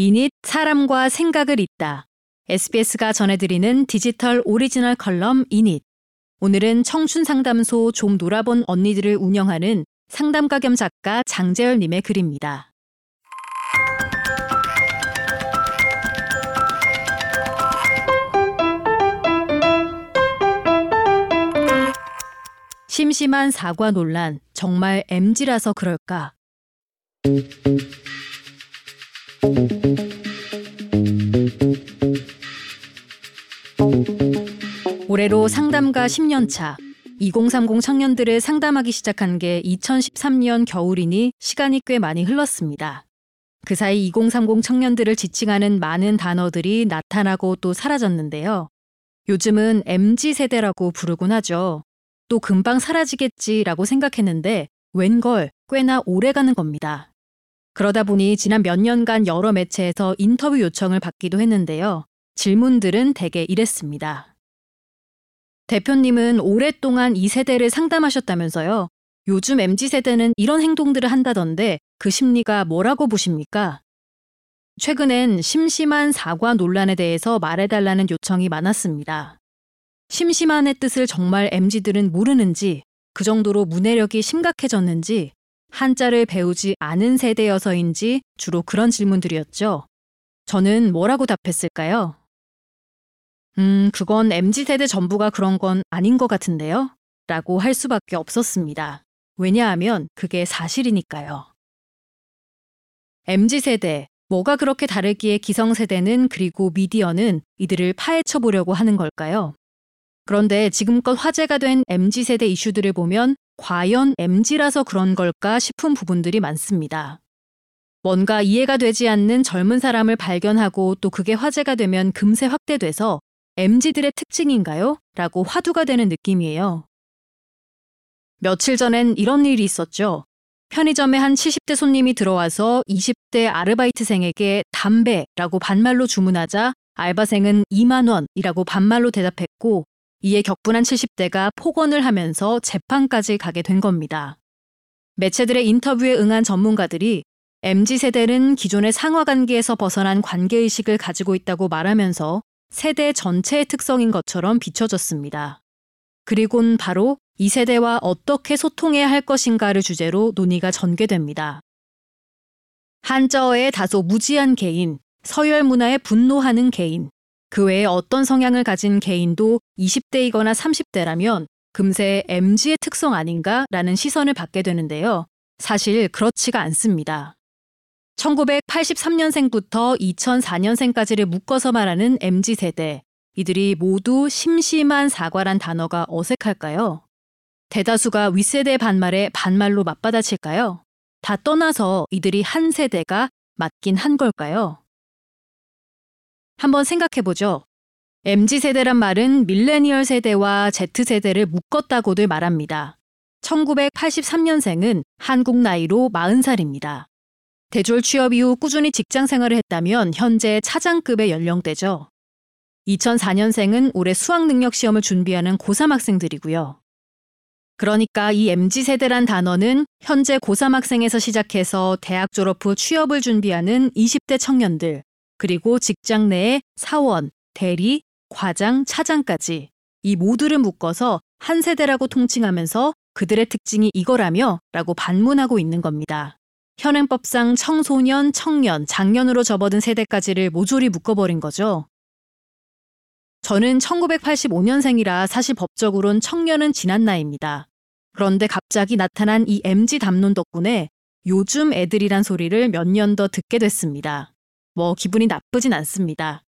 인잇 사람과 생각을 잇다. SBS가 전해드리는 디지털 오리지널 컬럼 인잇. 오늘은 청춘 상담소 좀 놀아본 언니들을 운영하는 상담가 겸 작가 장재열님의 글입니다. 심심한 사과 논란, 정말 MZ라서 그럴까? 올해로 상담가 10년 차, 2030 청년들을 상담하기 시작한 게 2013년 겨울이니 시간이 꽤 많이 흘렀습니다. 그 사이 2030 청년들을 지칭하는 많은 단어들이 나타나고 또 사라졌는데요. 요즘은 MG 세대라고 부르곤 하죠. 또 금방 사라지겠지라고 생각했는데 웬걸 꽤나 오래 가는 겁니다. 그러다 보니 지난 몇 년간 여러 매체에서 인터뷰 요청을 받기도 했는데요. 질문들은 대개 이랬습니다. 대표님은 오랫동안 이 세대를 상담하셨다면서요. 요즘 MZ세대는 이런 행동들을 한다던데 그 심리가 뭐라고 보십니까? 최근엔 심심한 사과 논란에 대해서 말해달라는 요청이 많았습니다. 심심한의 뜻을 정말 MZ들은 모르는지 그 정도로 문해력이 심각해졌는지 한자를 배우지 않은 세대여서인지 주로 그런 질문들이었죠. 저는 뭐라고 답했을까요? 음, 그건 MZ세대 전부가 그런 건 아닌 것 같은데요? 라고 할 수밖에 없었습니다. 왜냐하면 그게 사실이니까요. MZ세대, 뭐가 그렇게 다르기에 기성세대는 그리고 미디어는 이들을 파헤쳐 보려고 하는 걸까요? 그런데 지금껏 화제가 된 MZ세대 이슈들을 보면 과연 MZ라서 그런 걸까 싶은 부분들이 많습니다. 뭔가 이해가 되지 않는 젊은 사람을 발견하고 또 그게 화제가 되면 금세 확대돼서 MZ들의 특징인가요? 라고 화두가 되는 느낌이에요. 며칠 전엔 이런 일이 있었죠. 편의점에 한 70대 손님이 들어와서 20대 아르바이트생에게 담배라고 반말로 주문하자 알바생은 2만원이라고 반말로 대답했고 이에 격분한 70대가 폭언을 하면서 재판까지 가게 된 겁니다. 매체들의 인터뷰에 응한 전문가들이 MZ세대는 기존의 상하 관계에서 벗어난 관계의식을 가지고 있다고 말하면서 세대 전체의 특성인 것처럼 비춰졌습니다. 그리곤 바로 이 세대와 어떻게 소통해야 할 것인가를 주제로 논의가 전개됩니다. 한자어의 다소 무지한 개인, 서열 문화에 분노하는 개인, 그 외에 어떤 성향을 가진 개인도 20대이거나 30대라면 금세 MG의 특성 아닌가라는 시선을 받게 되는데요. 사실 그렇지가 않습니다. 1983년생부터 2004년생까지를 묶어서 말하는 MZ세대. 이들이 모두 심심한 사과란 단어가 어색할까요? 대다수가 윗세대 반말에 반말로 맞받아칠까요? 다 떠나서 이들이 한 세대가 맞긴 한 걸까요? 한번 생각해보죠. MZ세대란 말은 밀레니얼 세대와 Z세대를 묶었다고들 말합니다. 1983년생은 한국 나이로 40살입니다. 대졸 취업 이후 꾸준히 직장 생활을 했다면 현재 차장급의 연령대죠. 2004년생은 올해 수학 능력 시험을 준비하는 고3 학생들이고요. 그러니까 이 MZ세대란 단어는 현재 고3 학생에서 시작해서 대학 졸업 후 취업을 준비하는 20대 청년들, 그리고 직장 내의 사원, 대리, 과장, 차장까지 이 모두를 묶어서 한 세대라고 통칭하면서 그들의 특징이 이거라며 라고 반문하고 있는 겁니다. 현행법상 청소년, 청년, 장년으로 접어든 세대까지를 모조리 묶어버린 거죠. 저는 1985년생이라 사실 법적으론 청년은 지난 나이입니다. 그런데 갑자기 나타난 이 MG 담론 덕분에 요즘 애들이란 소리를 몇 년 더 듣게 됐습니다. 뭐 기분이 나쁘진 않습니다.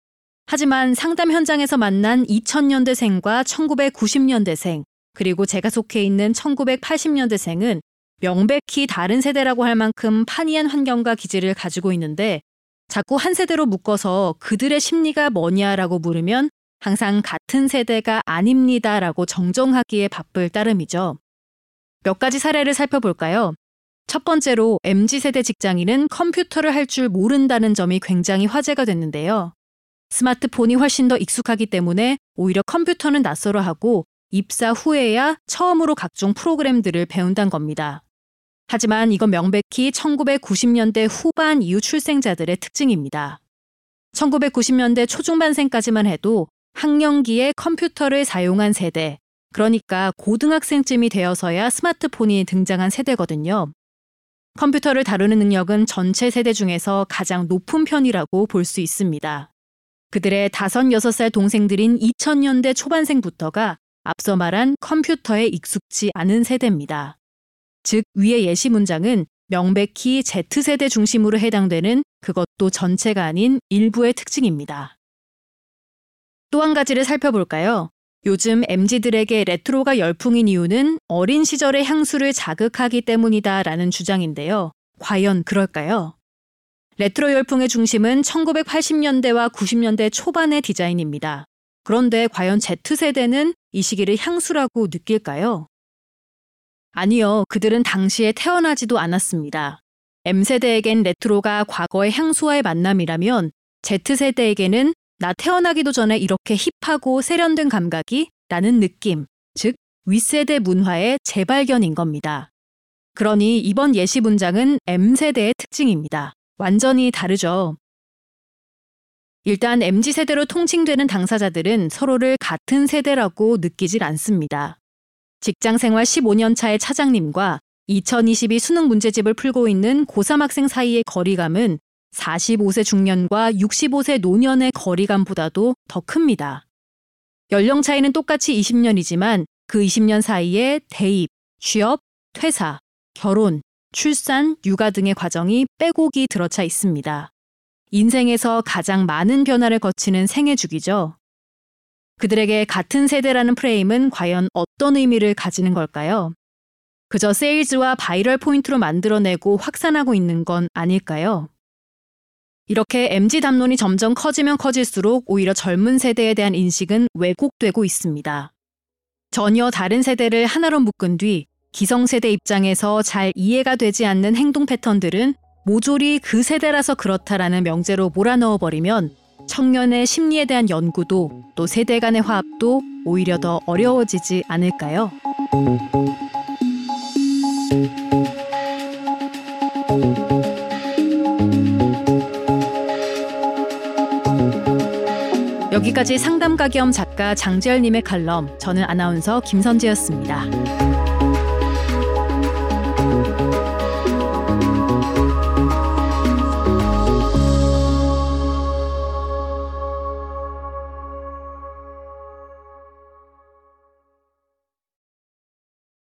하지만 상담 현장에서 만난 2000년대생과 1990년대생, 그리고 제가 속해 있는 1980년대생은 명백히 다른 세대라고 할 만큼 판이한 환경과 기질을 가지고 있는데 자꾸 한 세대로 묶어서 그들의 심리가 뭐냐라고 물으면 항상 같은 세대가 아닙니다라고 정정하기에 바쁠 따름이죠. 몇 가지 사례를 살펴볼까요? 첫 번째로 MZ세대 직장인은 컴퓨터를 할 줄 모른다는 점이 굉장히 화제가 됐는데요. 스마트폰이 훨씬 더 익숙하기 때문에 오히려 컴퓨터는 낯설어 하고 입사 후에야 처음으로 각종 프로그램들을 배운단 겁니다. 하지만 이건 명백히 1990년대 후반 이후 출생자들의 특징입니다. 1990년대 초중반생까지만 해도 학령기에 컴퓨터를 사용한 세대, 그러니까 고등학생쯤이 되어서야 스마트폰이 등장한 세대거든요. 컴퓨터를 다루는 능력은 전체 세대 중에서 가장 높은 편이라고 볼 수 있습니다. 그들의 다섯 여섯 살 동생들인 2000년대 초반생부터가 앞서 말한 컴퓨터에 익숙지 않은 세대입니다. 즉, 위의 예시 문장은 명백히 Z세대 중심으로 해당되는 그것도 전체가 아닌 일부의 특징입니다. 또 한 가지를 살펴볼까요? 요즘 MZ들에게 레트로가 열풍인 이유는 어린 시절의 향수를 자극하기 때문이다 라는 주장인데요. 과연 그럴까요? 레트로 열풍의 중심은 1980년대와 90년대 초반의 디자인입니다. 그런데 과연 Z세대는 이 시기를 향수라고 느낄까요? 아니요, 그들은 당시에 태어나지도 않았습니다. M세대에겐 레트로가 과거의 향수와의 만남이라면 Z세대에게는 나 태어나기도 전에 이렇게 힙하고 세련된 감각이 라는 느낌, 즉 윗세대 문화의 재발견인 겁니다. 그러니 이번 예시 문장은 M세대의 특징입니다. 완전히 다르죠. 일단 MZ세대로 통칭되는 당사자들은 서로를 같은 세대라고 느끼질 않습니다. 직장 생활 15년 차의 차장님과 2022 수능 문제집을 풀고 있는 고3 학생 사이의 거리감은 45세 중년과 65세 노년의 거리감보다도 더 큽니다. 연령 차이는 똑같이 20년이지만 그 20년 사이에 대입, 취업, 퇴사, 결혼, 출산, 육아 등의 과정이 빼곡이 들어차 있습니다. 인생에서 가장 많은 변화를 거치는 생애 주기죠. 그들에게 같은 세대라는 프레임은 과연 어떤 의미를 가지는 걸까요? 그저 세일즈와 바이럴 포인트로 만들어내고 확산하고 있는 건 아닐까요? 이렇게 MZ 담론이 점점 커지면 커질수록 오히려 젊은 세대에 대한 인식은 왜곡되고 있습니다. 전혀 다른 세대를 하나로 묶은 뒤 기성세대 입장에서 잘 이해가 되지 않는 행동 패턴들은 모조리 그 세대라서 그렇다라는 명제로 몰아넣어버리면 청년의 심리에 대한 연구도 또 세대 간의 화합도 오히려 더 어려워지지 않을까요? 여기까지 상담가 겸 작가 장재열님의 칼럼, 저는 아나운서 김선재였습니다.